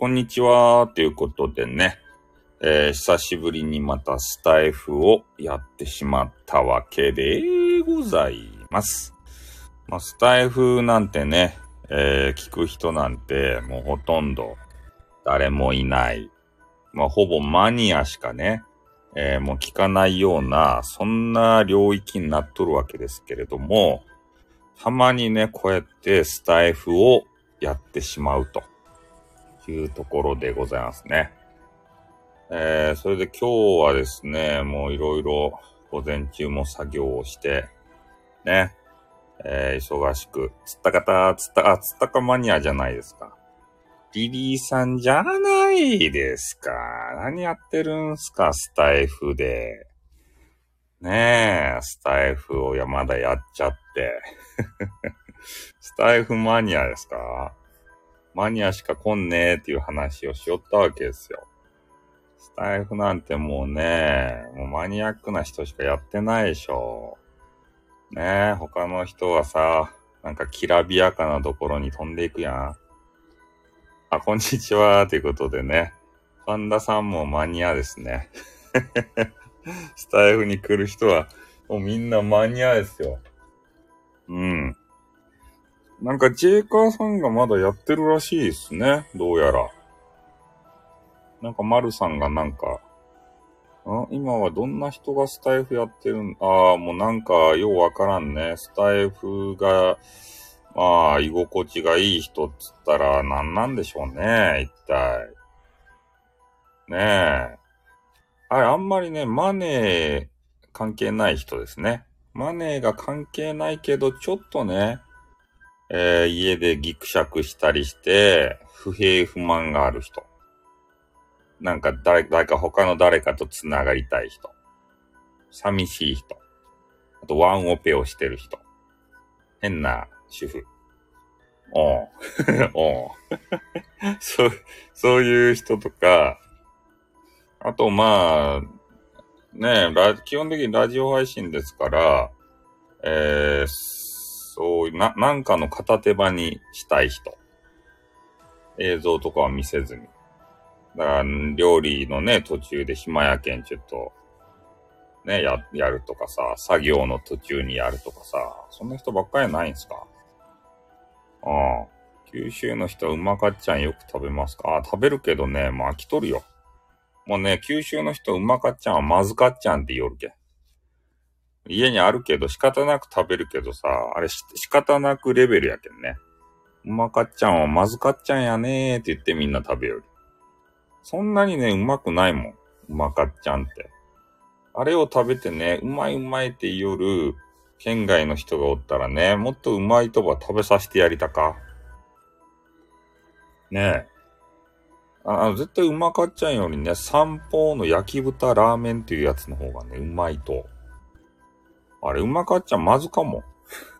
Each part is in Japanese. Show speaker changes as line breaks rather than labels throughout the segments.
こんにちは。ということでね、えー久しぶりにまたスタイフをやってしまったわけでございます。まあ、スタイフなんてね、えー聞く人なんてもうほとんど誰もいない。まあ、ほぼマニアしかね、えーもう聞かないような、そんな領域になっとるわけですけれども、たまにね、こうやってスタイフをやってしまうというところでございますね。えー、それで今日はですね、もういろいろ午前中も作業をして、ね、えー、忙しく、つったかた、つった、あ、つったかマニアじゃないですか。リリーさんじゃないですか。何やってるんすか、スタイフで。ねえ、スタイフをやまだやっちゃって。スタイフマニアですか？マニアしか来んねえっていう話をしよったわけですよ。スタイフなんてもうね、もうマニアックな人しかやってないでしょ。ねえ、他の人はさ、なんかきらびやかなところに飛んでいくやん。あ、こんにちは、ということでね。パンダさんもマニアですね。スタイフに来る人は、もうみんなマニアですよ。うん。なんか、ジェイカーさんがまだやってるらしいですね。どうやら。なんか、マルさんがなんか、ん今はどんな人がスタイフやってるん？ああ、もうなんか、ようわからんね。スタイフが、まあ、居心地がいい人っつったら何なんでしょうね。一体。ねえ。あれ、あんまりね、マネー関係ない人ですね。マネーが関係ないけど、ちょっとね、えー家でギクシャクしたりして、不平不満がある人。なんか誰、か他の誰かと繋がりたい人。寂しい人。あと、ワンオペをしてる人。変な主婦。おう。おう。そう、そういう人とか、あと、まあ、ねラ基本的にラジオ配信ですから、えー、そう、な、なんかの片手場にしたい人。映像とかは見せずに。だから、料理のね、途中で暇やけんちょっと、ね、や、やるとかさ、作業の途中にやるとかさ、そんな人ばっかりないんすか？ああ。九州の人はうまかっちゃんよく食べますか？ああ、食べるけどね、もう飽きとるよ。もうね、九州の人うまかっちゃんはまずかっちゃんって言おるけん。家にあるけど仕方なく食べるけどさ、あれ仕方なくレベルやけんね。うまかっちゃんはまずかっちゃんやねーって言ってみんな食べよる。そんなにね、うまくないもん。うまかっちゃんって。あれを食べてね、うまいうまいって言る県外の人がおったらね、もっとうまいとば食べさせてやりたか。ねえ。あの、絶対うまかっちゃんよりね、三方の焼き豚ラーメンっていうやつの方がね、うまいと。あれ、うまかっちゃんまずかも。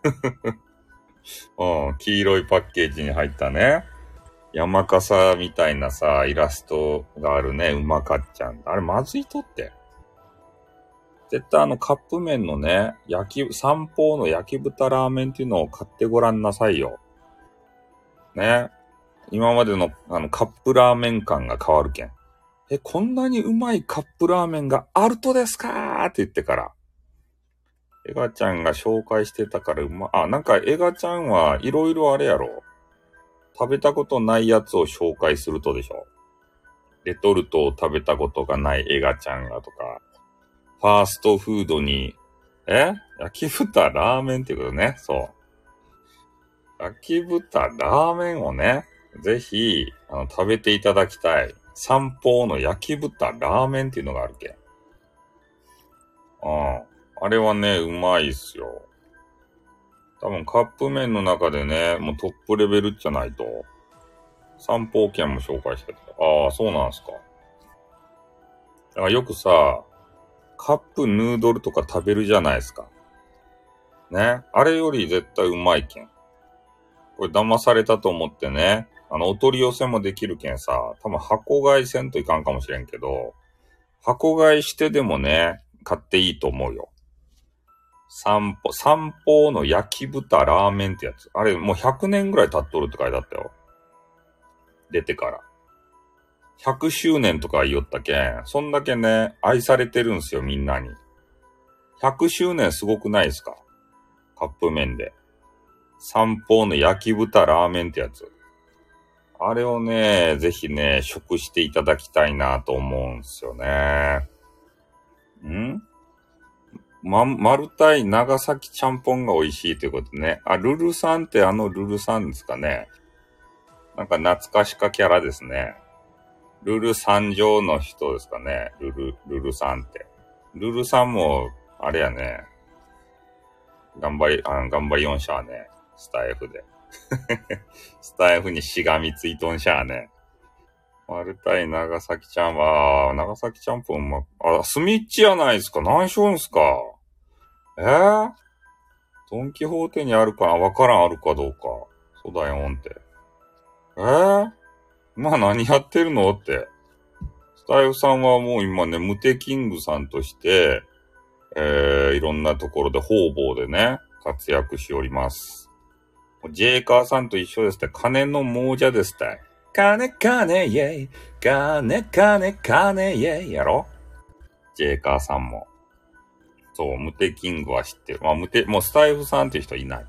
うん、黄色いパッケージに入ったね。山笠みたいなさ、イラストがあるね、うまかっちゃん。あれ、まずいとって。絶対あのカップ麺のね、焼き、三方の焼き豚ラーメンっていうのを買ってごらんなさいよ。ね。今までのあのカップラーメン感が変わるけん。え、こんなにうまいカップラーメンがあるとですかーって言ってから。エガちゃんが紹介してたからうま、あ、なんかエガちゃんはいろいろあれやろ。食べたことないやつを紹介するとでしょ。レトルトを食べたことがないエガちゃんがとか、ファーストフードに、え？焼き豚ラーメンっていうことね。そう。焼き豚ラーメンをね、ぜひ、あの、食べていただきたい。三方の焼き豚ラーメンっていうのがあるけうん。あ。れはね、うまいっすよ。多分カップ麺の中でね、もうトップレベルじゃないと。三方券も紹介してた。ああ、そうなんすか。だからよくさ、カップヌードルとか食べるじゃないですか。ね？あれより絶対うまいけん。これ騙されたと思ってね、あの、お取り寄せもできるけんさ、多分箱買いせんといかんかもしれんけど、箱買いしてでもね、買っていいと思うよ。三方、三方の焼き豚ラーメンってやつ。あれ、もう100年ぐらい経っとるって書いてあったよ。出てから。100周年とか言おったけん、そんだけね、愛されてるんすよ、みんなに。100周年すごくないですか？カップ麺で。三方の焼き豚ラーメンってやつ。あれをね、ぜひね、食していただきたいなと思うんすよね。ん？ま、丸太長崎ちゃんぽんが美味しいということね。あ、ルルさんってあのルルさんですかね。なんか懐かしかキャラですね。ルル三条の人ですかね。ルル、ルルさんって。ルルさんも、あれやね。頑張り、あ頑張り4社ね。スタイフで。スタイフにしがみついとんしゃーね。丸太長崎ちゃんは、長崎ちゃんぽんも、あ、スミッチやないですか。何しょんすか。えー、ドンキホーテにあるかなわからんあるかどうか。そうだよんって。えー、ま何やってるのって。スタイフさんはもう今ね、ムテキングさんとして、えー、いろんなところで方々でね、活躍しております。ジェイカーさんと一緒ですって、金の亡者ですって。金金イェイ、金金金イェイやろ？ジェイカーさんも。そう、ムテキングは知ってる。まあ、ムテ、もうスタイフさんっていう人いない。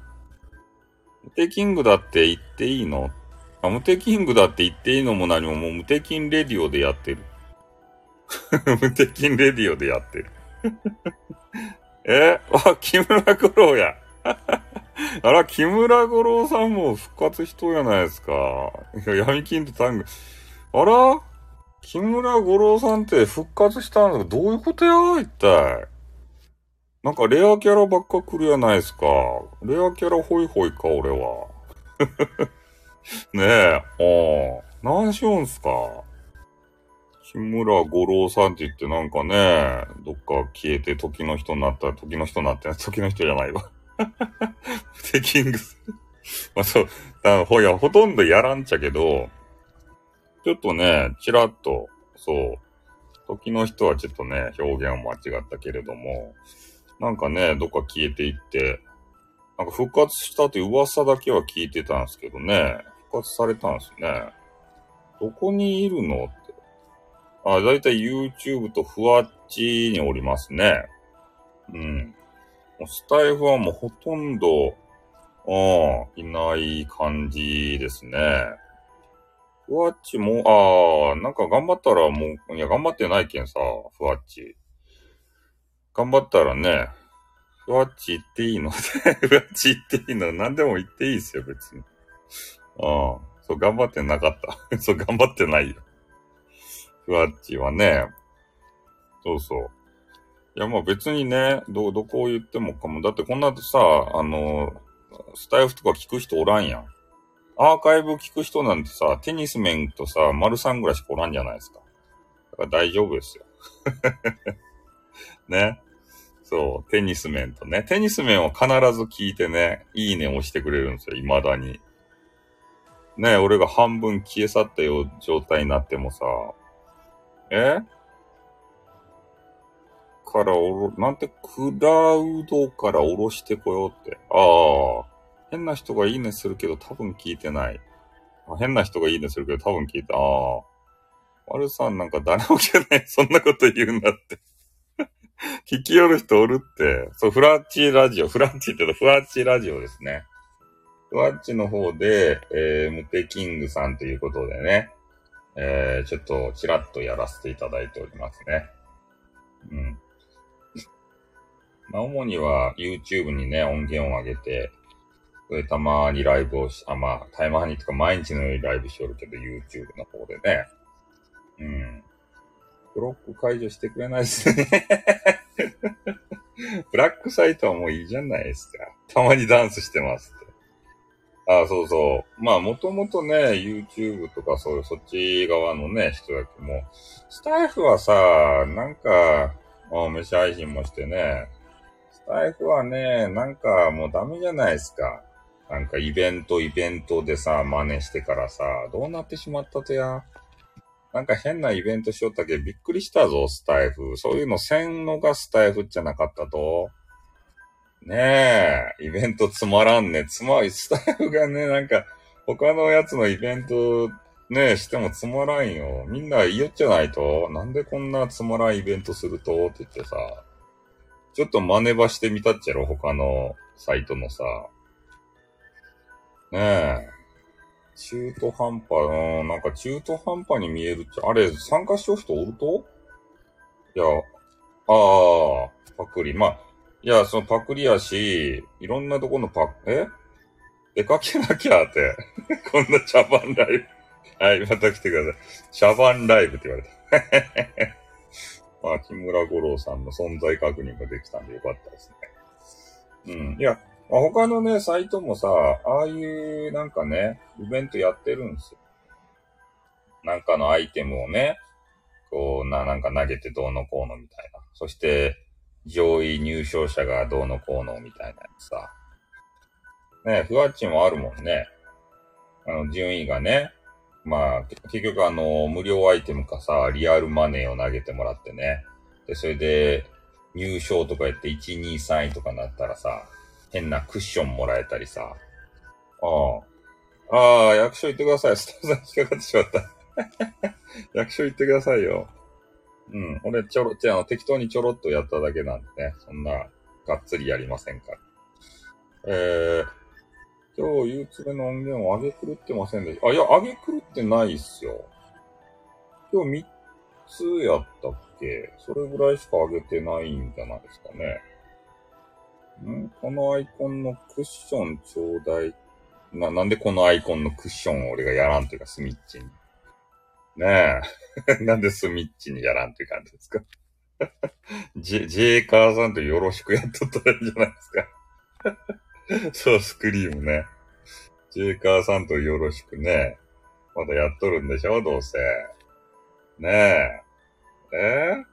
ムテキングだって言っていいの？あ、ムテキングだって言っていいのも何ももうムテキンレディオでやってる。ムテキンレディオでやってる。え？あ、木村五郎や。あら、木村五郎さんも復活しとうやないですか。闇金とタング。あら木村五郎さんって復活したんですかどういうことや一体。なんかレアキャラばっか来るやないですか。レアキャラホイホイか、俺は。ねえ、ああ、何しようんすか。木村五郎さんって言ってなんかね、どっか消えて時の人になったら時の人になって、時の人じゃないわ。テキングス。まあそう、あほや、ほとんどやらんちゃけど、ちょっとね、ちらっと、そう、時の人はちょっとね、表現を間違ったけれども、なんかね、どっか消えていって、なんか復活したって噂だけは聞いてたんですけどね、復活されたんですね。どこにいるのって。あ、だいたい YouTube とふわっちにおりますね。うん。スタイフはもうほとんど、ああ、いない感じですね。ふわっちも、ああ、なんか頑張ったらもう、いや、頑張ってないけんさ、ふわっち。頑張ったらね、ふわっち言っていいの ふわっち言っていいの何でも言っていいですよ、別に。ああ、そう、頑張ってなかった。そう、頑張ってないよ。ふわっちはね、そうそう。いや、まあ別にね、ど、どこを言ってもかも。だってこんなさ、あの、スタイフとか聞く人おらんやん。アーカイブ聞く人なんてさ、テニス面とさ、丸さんぐらいしかおらんじゃないですか。だから大丈夫ですよ。ね。そう、テニス面とね。テニス面を必ず聞いてね、いいね押してくれるんですよ、未だに。ね俺が半分消え去ったよ状態になってもさ、え？からおろ、なんて、クラウドから下ろしてこようって。ああ、変な人がいいねするけど多分聞いてない。変な人がいいねするけど多分聞いた。ああ。丸さんなんか誰も聞けない。そんなこと言うんだって。聞き寄る人おるって。そう、フラッチラジオ。フラッチって言うとフラッチラジオですね。フワッチの方で、えー、ムテキングさんということでね、えー、ちょっとちらっとやらせていただいておりますね。まあ、主には YouTube にね、音源を上げて、でたまにライブをし、あ、まあ、タイマーにとか毎日のようにライブしよるけど、YouTube の方でね。うん。ブロック解除してくれないですね。ブラックサイトはもういいじゃないですか。たまにダンスしてますって。あそうそう。まあ、もともとね、YouTube とかそういう、そっち側のね、人だけども、スタイフはさ、なんか、あ飯配信もしてね、スタイフはね、なんかもうダメじゃないですか。なんかイベント、イベントでさ、真似してからさ、どうなってしまったとや。なんか変なイベントしよったけびっくりしたぞ、スタイフ。そういうのせんのがスタイフじゃなかったと。ねえ、イベントつまらんね。つまり、スタイフがね、なんか、他のやつのイベントねえ、してもつまらんよ。みんな言いよっちゃないと、なんでこんなつまらんイベントすると？って言ってさ、ちょっと真似ばしてみたっちゃろ、他のサイトのさ。ねえ。中途半端、うん、なんか中途半端に見えるっちゃ、あれ、参加しよう人おると？いや、ああ、パクリ。まあ、いや、そのパクリやし、いろんなとこのパク、え？出かけなきゃって。こんな茶番ライブ。はい、また来てください。茶番ライブって言われた。まあ、木村五郎さんの存在確認ができたんでよかったですね。うん。いや、まあ、他のね、サイトもさ、ああいうなんかね、イベントやってるんですよ。なんかのアイテムをね、こう、な、なんか投げてどうのこうのみたいな。そして、上位入賞者がどうのこうのみたいなやつさ。ね、ふわっちもあるもんね。あの、順位がね。まあ、結局あの、無料アイテムかさ、リアルマネーを投げてもらってね。で、それで、入賞とか言って1、2、3位とかなったらさ、変なクッションもらえたりさ。ああ。ああ、役所行ってください。スタッフさん引っかかってしまった。役所行ってくださいよ。うん。俺、ちょろ、じゃあ、適当にちょろっとやっただけなんでね。そんな、がっつりやりませんから。えー、今日、ゆうつれの音源を上げ狂ってませんでした。あ、いや、上げ狂ってないっすよ。今日3つやったっけ？それぐらいしか上げてないんじゃないですかね。ん？このアイコンのクッションちょうだい。な、なんでこのアイコンのクッションを俺がやらんというか、スミッチに。ねえ。なんでスミッチにやらんという感じですか？ジェ、ジェイカーさんとよろしくやっとったらいいんじゃないですか？そう、スクリームね。ジェイカーさんとよろしくね。まだやっとるんでしょどうせ。ねえ。え？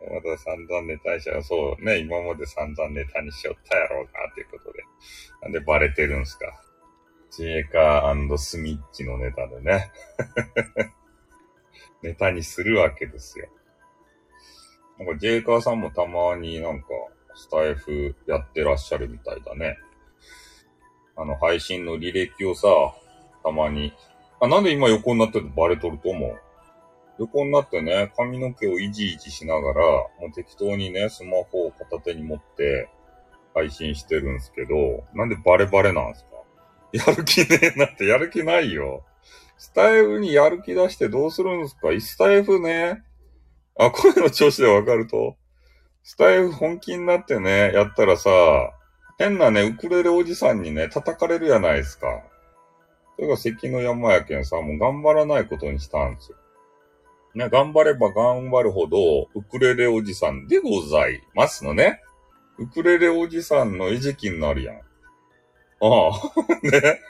また散々ネタにしゃ、そうね、今まで散々ネタにしよったやろうか、ということで。なんでバレてるんすか。ジェイカースミッチのネタでね。ネタにするわけですよ。なんかジェイカーさんもたまになんかスタイフやってらっしゃるみたいだね。あの配信の履歴をさ、たまに。あ、なんで今横になっててバレとると思う？横になってね、髪の毛をいじいじしながら、もう適当にね、スマホを片手に持って配信してるんすけど、なんでバレバレなんすか？やる気ねえなってやる気ないよ。スタイフにやる気出してどうするんすか？スタイフね。あ、声の調子でわかると？スタイフ本気になってね、やったらさ、変なね、ウクレレおじさんにね、叩かれるやないですか。それが関の山やけんさ、もう頑張らないことにしたんですよ。ね、頑張れば頑張るほど、ウクレレおじさんでございますのね。ウクレレおじさんの餌食になるやん。ああ、ね。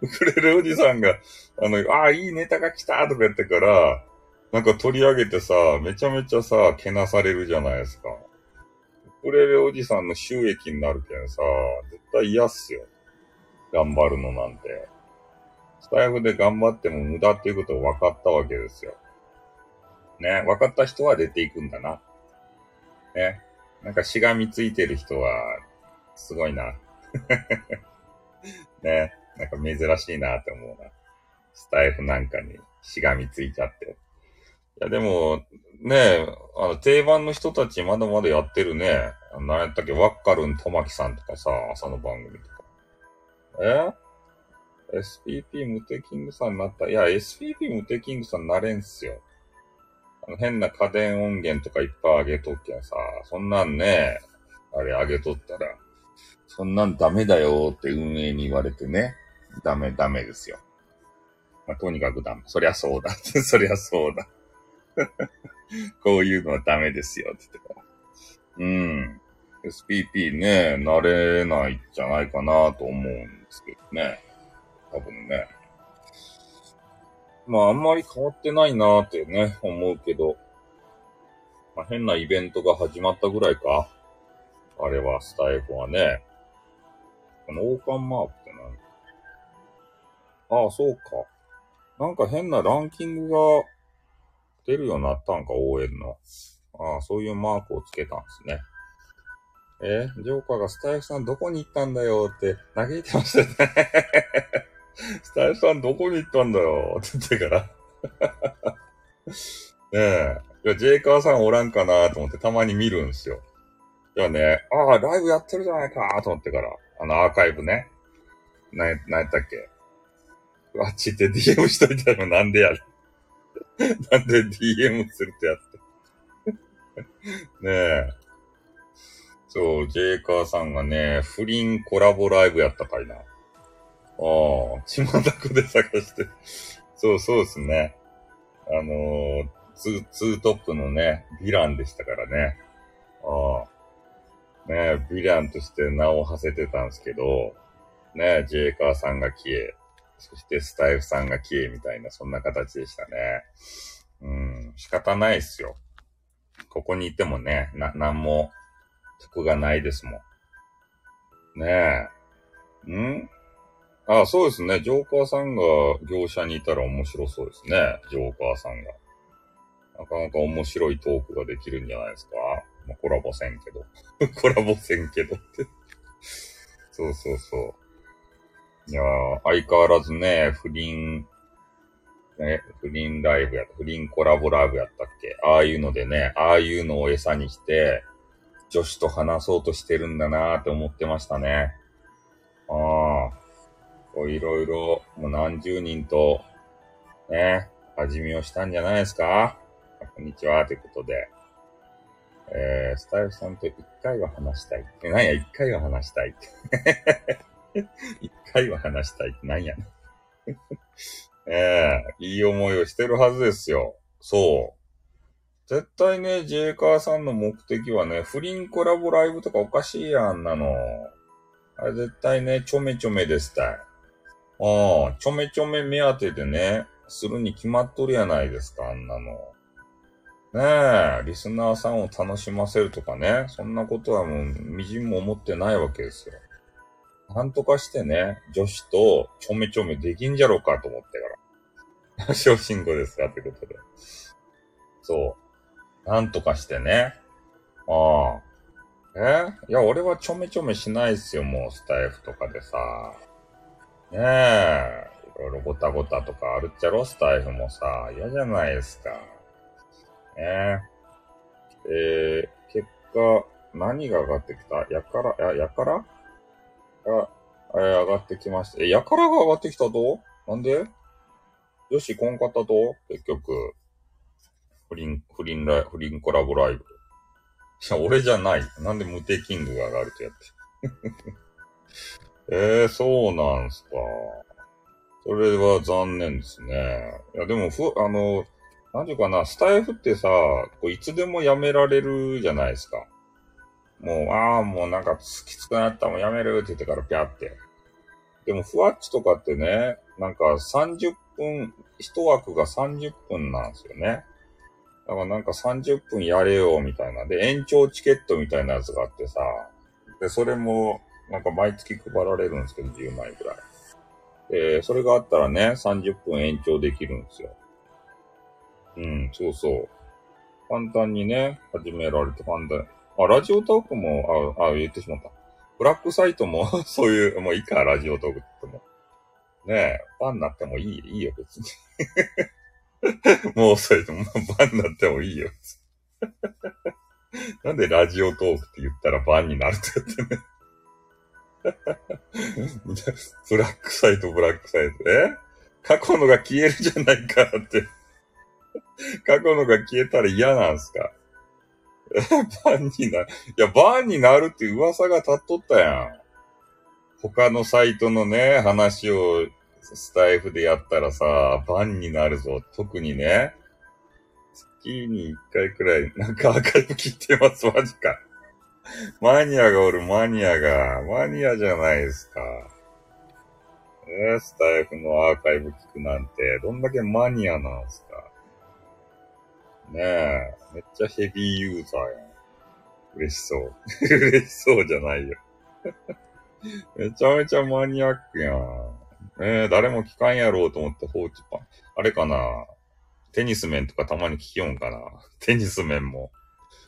ウクレレおじさんが、あの、ああ、いいネタが来たとか言ってから、なんか取り上げてさ、めちゃめちゃさ、けなされるじゃないですか。ウクレレおじさんの収益になるけんさ、絶対嫌っすよ。頑張るのなんて。スタイフで頑張っても無駄っていうことが分かったわけですよ。ね、分かった人は出ていくんだな。ね。なんかしがみついてる人は、すごいな。ね。なんか珍しいなって思うな。スタイフなんかにしがみついちゃって。や、でも、ねえあの、定番の人たちまだまだやってるね。何やったっけ、ワッカルン・トマキさんとかさ、朝の番組とか。え？SPP ムテキングさんになった？いや、SPP ムテキングさんなれんすよ。あの変な家電音源とかいっぱいあげとっけんさ、そんなんね、あれあげとったら、そんなんダメだよって運営に言われてね、ダメダメですよ。まあ、とにかくダメ。そりゃそうだ。そりゃそうだ。こういうのはダメですよって言ってたら。うん。SPP ね、慣れないんじゃないかなと思うんですけどね。多分ね。まあ、あんまり変わってないなーってね、思うけど。まあ、変なイベントが始まったぐらいか。あれは、スタイフはね。この王冠マークって何ああ、そうか。なんか変なランキングが出るようになったんか、応援の。ああ、そういうマークをつけたんですね。えジョーカーがスタイフさんどこに行ったんだよって嘆いてましたね スタイフさんどこに行ったんだよって言ってから。ねえ。いや、ジェイカーさんおらんかなと思ってたまに見るんですよ。いやね、ああ、ライブやってるじゃないかと思ってから、あのアーカイブね。な、なんやったっけあっちって DM しといたのなんでやる なんで DM するってやって。ねえ。そう、ジェイカーさんがね、不倫コラボライブやったかいな。ああ、ちまたくで探して。そうそうですね。あのー、ツー、ツートップのね、ヴィランでしたからね。ああ。ねえヴィランとして名を馳せてたんですけど、ねえジェイカーさんが消え、そしてスタイフさんが消えみたいな、そんな形でしたね。うん、仕方ないっすよ。ここにいてもね、な、なんも、得がないですもん。ねえ。ん？ああ、そうですね。ジョーカーさんが業者にいたら面白そうですね。ジョーカーさんが。なかなか面白いトークができるんじゃないですか。まあ、コラボせんけど。コラボせんけどって。そうそうそう。いや、相変わらずね、不倫、ね、不倫ライブや、不倫コラボライブやったっけ？ああいうのでね、ああいうのを餌にして、女子と話そうとしてるんだなーって思ってましたね。ああ。いろいろ、もう何十人と、ね、味見をしたんじゃないですか？こんにちは、ということで。えー、スタイルさんと一回は話したい。え、なんや、一回は話したいって。一回は話したいってなんやねん。ええいい思いをしてるはずですよ。そう。絶対ね、ジェイカーさんの目的はね、不倫コラボライブとかおかしいやん、あんなの。あれ絶対ね、ちょめちょめですたい。ああ、ちょめちょめ目当てでね、するに決まっとるやないですか、あんなの。ねえ、リスナーさんを楽しませるとかね、そんなことはもう、みじんも思ってないわけですよ。なんとかしてね、女子とちょめちょめできんじゃろうかと思ってから。小信号ですかってことで。そう。なんとかしてね。ああ。え？いや、俺はちょめちょめしないっすよ、もう、スタイフとかでさ。ねえ。いろいろごたごたとかあるっちゃろ、スタイフもさ。嫌じゃないですか。ねえ。えー、結果、何が上がってきた？やから、や、やから？が、えー上がってきました。え、やからが上がってきたとなんで？よし、こんかったと結局。不倫、不倫ライ、不倫コラボライブ。いや、俺じゃない。なんで無敵キングが上がるとやって。えー、そうなんすか。それは残念ですね。いや、でも、ふ、あの、なんていうかな、スタイフってさ、こういつでもやめられるじゃないですか。もう、ああ、もうなんかきつくなった、もうやめるって言ってからピャって。でも、ふわっちとかってね、なんか30分、一枠が30分なんですよね。だからなんか30分やれよ、みたいな。で、延長チケットみたいなやつがあってさ。で、それも、なんか毎月配られるんですけど、10枚くらい。で、それがあったらね、30分延長できるんですよ。うん、そうそう。簡単にね、始められて簡単。あ、ラジオトークも、あ、あ、言ってしまった。ブラックサイトも、そういう、もういいか、ラジオトークっても。ねえ、ファンになってもいい、いいよ、別に。もうそれでも、バンになってもいいよ。なんでラジオトークって言ったらバンになるって言ってね。ブラックサイト、ブラックサイト。え？過去のが消えるじゃないかって。過去のが消えたら嫌なんすか？えバンになる。いや、バンになるって噂が立っとったやん。他のサイトのね、話をスタイフでやったらさ、バンになるぞ。特にね。月に一回くらい、なんかアーカイブ切ってます、マジか。マニアがおる、マニアが。マニアじゃないですか。えー、スタイフのアーカイブ聞くなんて、どんだけマニアなんすか。ねえ、めっちゃヘビーユーザーやん。嬉しそう。嬉しそうじゃないよ。めちゃめちゃマニアックやん。え、誰も聞かんやろうと思って放置パン。あれかな？テニス面とかたまに聞きよんかな？テニス面も。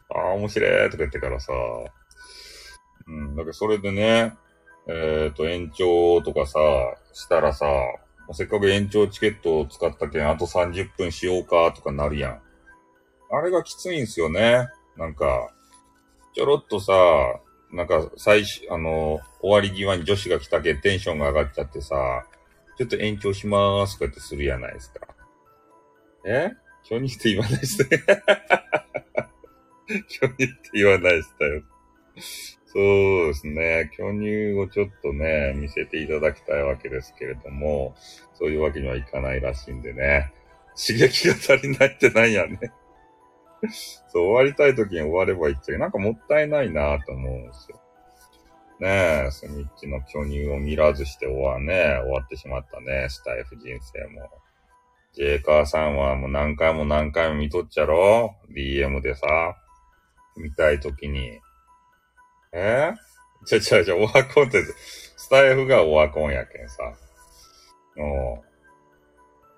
ああ、面白いとか言ってからさ。うん、だけどそれでね、えっ、と、延長とかさ、したらさ、せっかく延長チケットを使ったけん、あと30分しようかとかなるやん。あれがきついんすよね。なんか、ちょろっとさ、なんか最初、あの、終わり際に女子が来たけテンションが上がっちゃってさ、ちょっと延長しまーすとかってするやないですか。え？巨乳って言わないっすね。巨乳って言わないっすよ。そうですね。巨乳をちょっとね、見せていただきたいわけですけれども、そういうわけにはいかないらしいんでね。刺激が足りないってなんやね。そう、終わりたい時に終わればいいっちゃなんかもったいないなと思うんですよ。ねえ、スミッチの巨乳を見らずして終わね、終わってしまったね、スタイフ人生も。ジェイカーさんはもう何回も何回も見とっちゃろ ?DM でさ。見たい時に。え？ちゃちゃちゃ、オワコンって、スタイフがオワコンやけんさ。お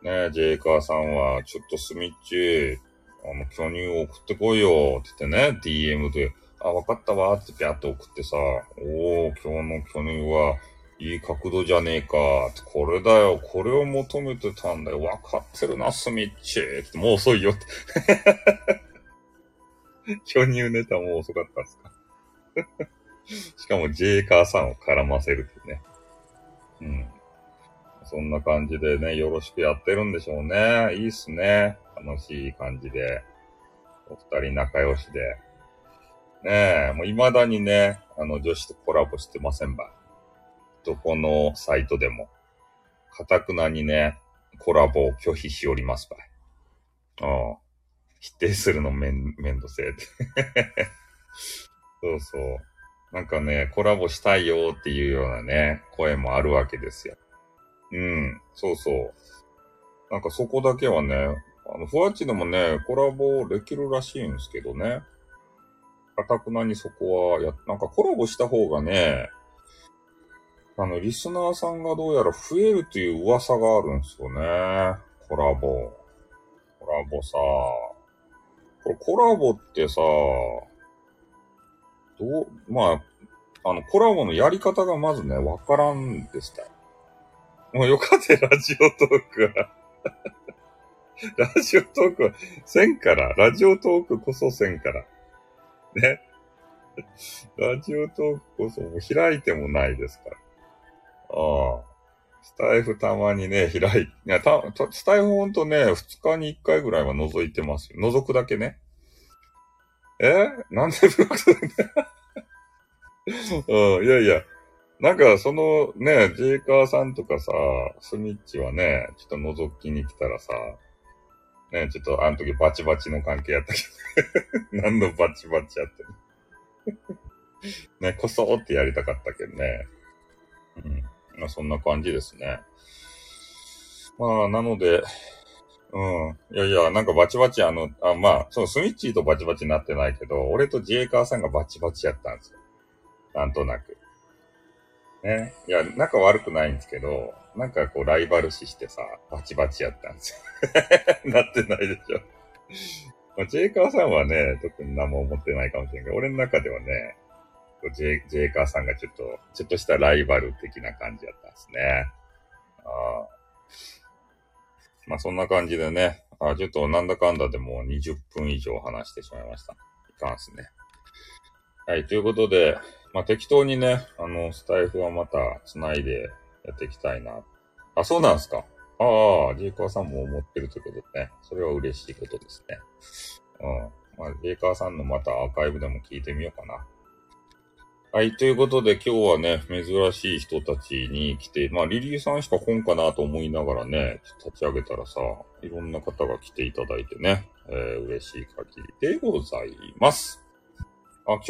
ねえ、ジェイカーさんは、ちょっとスミッチ、あの、巨乳を送ってこいよ、って言ってね、DM で、あ、わかったわ、ってピャって送ってさ、おー、今日の巨乳は、いい角度じゃねえか、これだよ、これを求めてたんだよ、わかってるな、スミッチってもう遅いよって。巨乳ネタもう遅かったっすか しかもジェイカーさんを絡ませるってね。うん。そんな感じでね、よろしくやってるんでしょうね。いいっすね。楽しい感じで。お二人仲良しで。ねえ、もう未だにね、あの女子とコラボしてませんば。どこのサイトでも。かたくなにね、コラボを拒否しおりますばい。ああ。否定するのめん、めんどせえってそうそう。なんかね、コラボしたいよっていうようなね、声もあるわけですよ。うん、そうそう。なんかそこだけはね、あの、ふわっちでもね、コラボできるらしいんですけどね。かたくなにそこは、や、なんかコラボした方がね、あの、リスナーさんがどうやら増えるという噂があるんですよね。コラボ。コラボさ。これコラボってさ、どう、まあ、あの、コラボのやり方がまずね、わからんでした。もうよかったよ、ラジオトーク。ラジオトークは、せんから、ラジオトークこそせんから。ね。ラジオトークこそもう開いてもないですから。ああ。スタイフたまにね、開い、いや、た、スタイフほんとね、二日に一回ぐらいは覗いてますよ。覗くだけね。え？なんでブロックするんだ うん、いやいや。なんか、そのね、ジェイカーさんとかさ、スミッチはね、ちょっと覗きに来たらさ、ね、ちょっとあの時バチバチの関係やったけど 何のバチバチやってる ね、こそーってやりたかったけどね。うん。まあ、そんな感じですね。まあ、なので、うん。いやいや、なんかバチバチあの、あ、まあ、そのスミッチとバチバチになってないけど、俺とジェイカーさんがバチバチやったんですよ。なんとなく。ね。いや、仲悪くないんですけど、なんかこうライバル視してさ、バチバチやったんですよ。なってないでしょ。まあ、ジェイカーさんはね、特に何も思ってないかもしれんけど、俺の中ではね、ジェジェイカーさんがちょっと、ちょっとしたライバル的な感じやったんですね。あまあそんな感じでね、あちょっとなんだかんだでもう20分以上話してしまいました。いかんすね。はい、ということで、まあ、適当にね、あの、スタイフはまた繋いでやっていきたいな。あ、そうなんですか。ああ、ジェイカーさんも思ってるということでね。それは嬉しいことですね。うん。まあ、ジェイカーさんのまたアーカイブでも聞いてみようかな。はい、ということで今日はね、珍しい人たちに来て、まあリリーさんしか来んかなと思いながらね、立ち上げたらさ、いろんな方が来ていただいてね、えー、嬉しい限りでございます。あ、今日、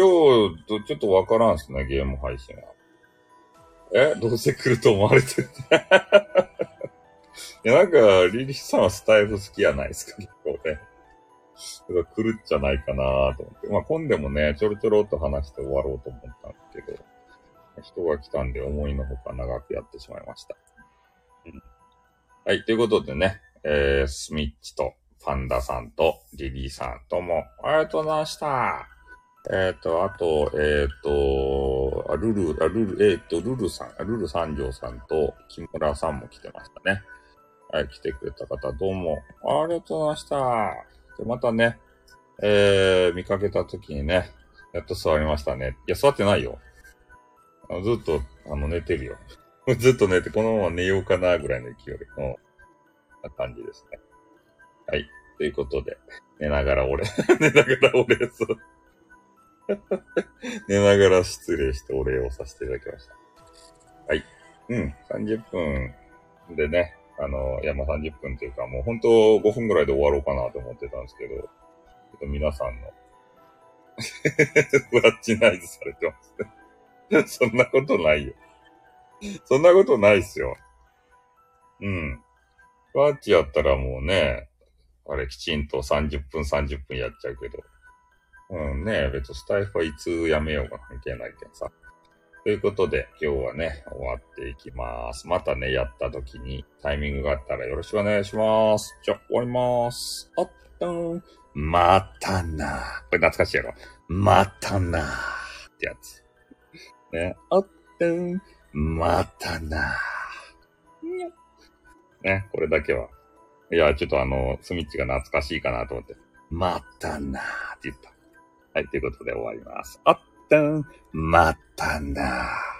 ちょっとわからんすね、ゲーム配信は。えどうせ来ると思われてる。いや、なんか、リリーさんはスタイフ好きやないですか、結構ね。だから来るっちゃないかなと思って。まあ、今でもね、ちょろちょろっと話して終わろうと思ったんですけど、人が来たんで思いのほか長くやってしまいました。うん、はい、ということでね、えー、スミッチとパンダさんとリリーさんともありがとうございました。えっ、と、あと、えっ、と、あルル、あルル、えっ、と、ルルさん、ルル三条さんと木村さんも来てましたね。はい、来てくれた方、どうも、ありがとうございました。で、またね、えー、見かけた時にね、やっと座りましたね。いや、座ってないよ。あずっと、あの、寝てるよ。ずっと寝て、このまま寝ようかな、ぐらいの勢いの、な感じですね。はい。ということで、寝ながら俺、寝ながら俺、そう。寝ながら失礼してお礼をさせていただきました。はい。うん、30分でね、あの、いや、ま30分というか、もう本当5分ぐらいで終わろうかなと思ってたんですけど、ちょっと皆さんの、ワッチナイズされてますね。そんなことないよ。そんなことないっすよ。うん。ワッチやったらもうね、あれきちんと30分30分やっちゃうけど。うんね、別にスタイフはいつやめようが関係ないけどさ。ということで、今日はね、終わっていきます。またね、やった時にタイミングがあったらよろしくお願いします。じゃ、終わります。あったん。またな。これ懐かしいやろ。またな。ってやつ。ね。あったん。またな。ね、これだけは。いや、ちょっとあの、スミッチが懐かしいかなと思って。またなって言った。はい、ということで終わります。あったん。またな